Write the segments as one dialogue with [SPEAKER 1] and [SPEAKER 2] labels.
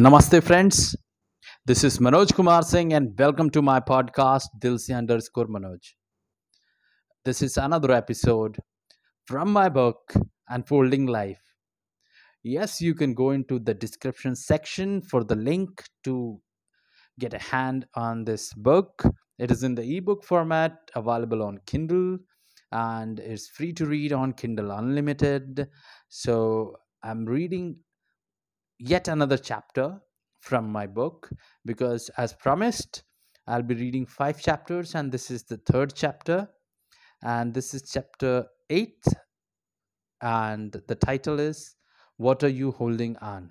[SPEAKER 1] Namaste, friends. This is Manoj Kumar Singh, and welcome to my podcast, Dil Se underscore Manoj. This is another episode from my book, Unfolding Life. Yes, you can go into the description section for the link to get a hand on this book. It is in the ebook format, available on Kindle, and it's free to read on Kindle Unlimited. So I'm reading yet another chapter from my book because, as promised, I'll be reading five chapters, and this is the third chapter, and this is chapter eight, and the title is What Are You Holding On?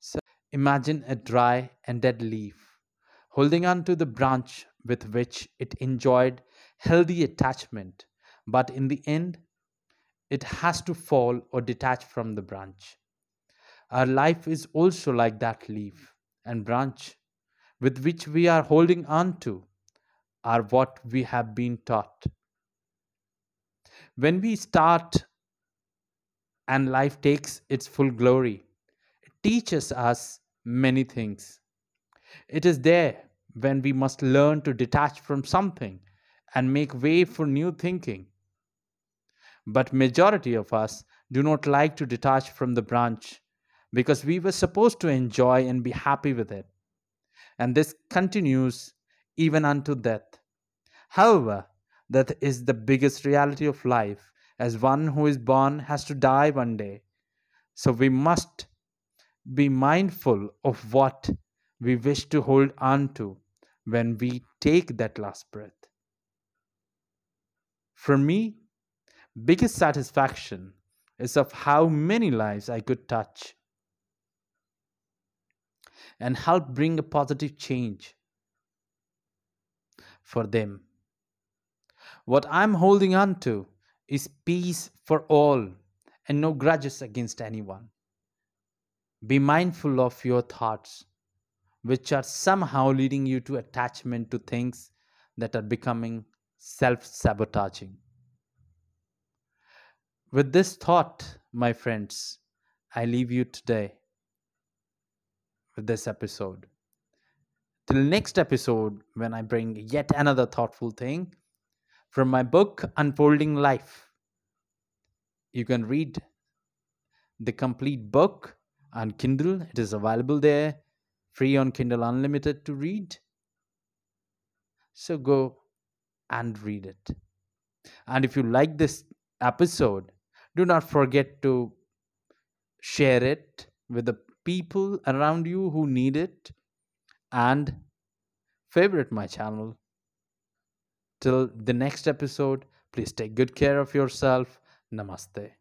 [SPEAKER 1] So, imagine a dry and dead leaf holding on to the branch with which it enjoyed healthy attachment, but in the end, it has to fall or detach from the branch. Our life is also like that leaf and branch with which we are holding on to, are what we have been taught. When we start and life takes its full glory, it teaches us many things. It is there when we must learn to detach from something and make way for new thinking. But majority of us do not like to detach from the branch because we were supposed to enjoy and be happy with it. And this continues even unto death. However, death is the biggest reality of life, as one who is born has to die one day. So we must be mindful of what we wish to hold on to when we take that last breath. For me, biggest satisfaction is of how many lives I could touch and help bring a positive change for them. What I'm holding on to is peace for all and no grudges against anyone. Be mindful of your thoughts, which are somehow leading you to attachment to things that are becoming self sabotaging. With this thought, my friends, I leave you today with this episode. Till next episode, when I bring yet another thoughtful thing from my book, Unfolding Life. You can read the complete book on Kindle. It is available there, free on Kindle Unlimited to read. So go and read it. And if you like this episode, do not forget to share it with the people around you who need it and favorite my channel. Till the next episode, please take good care of yourself. Namaste.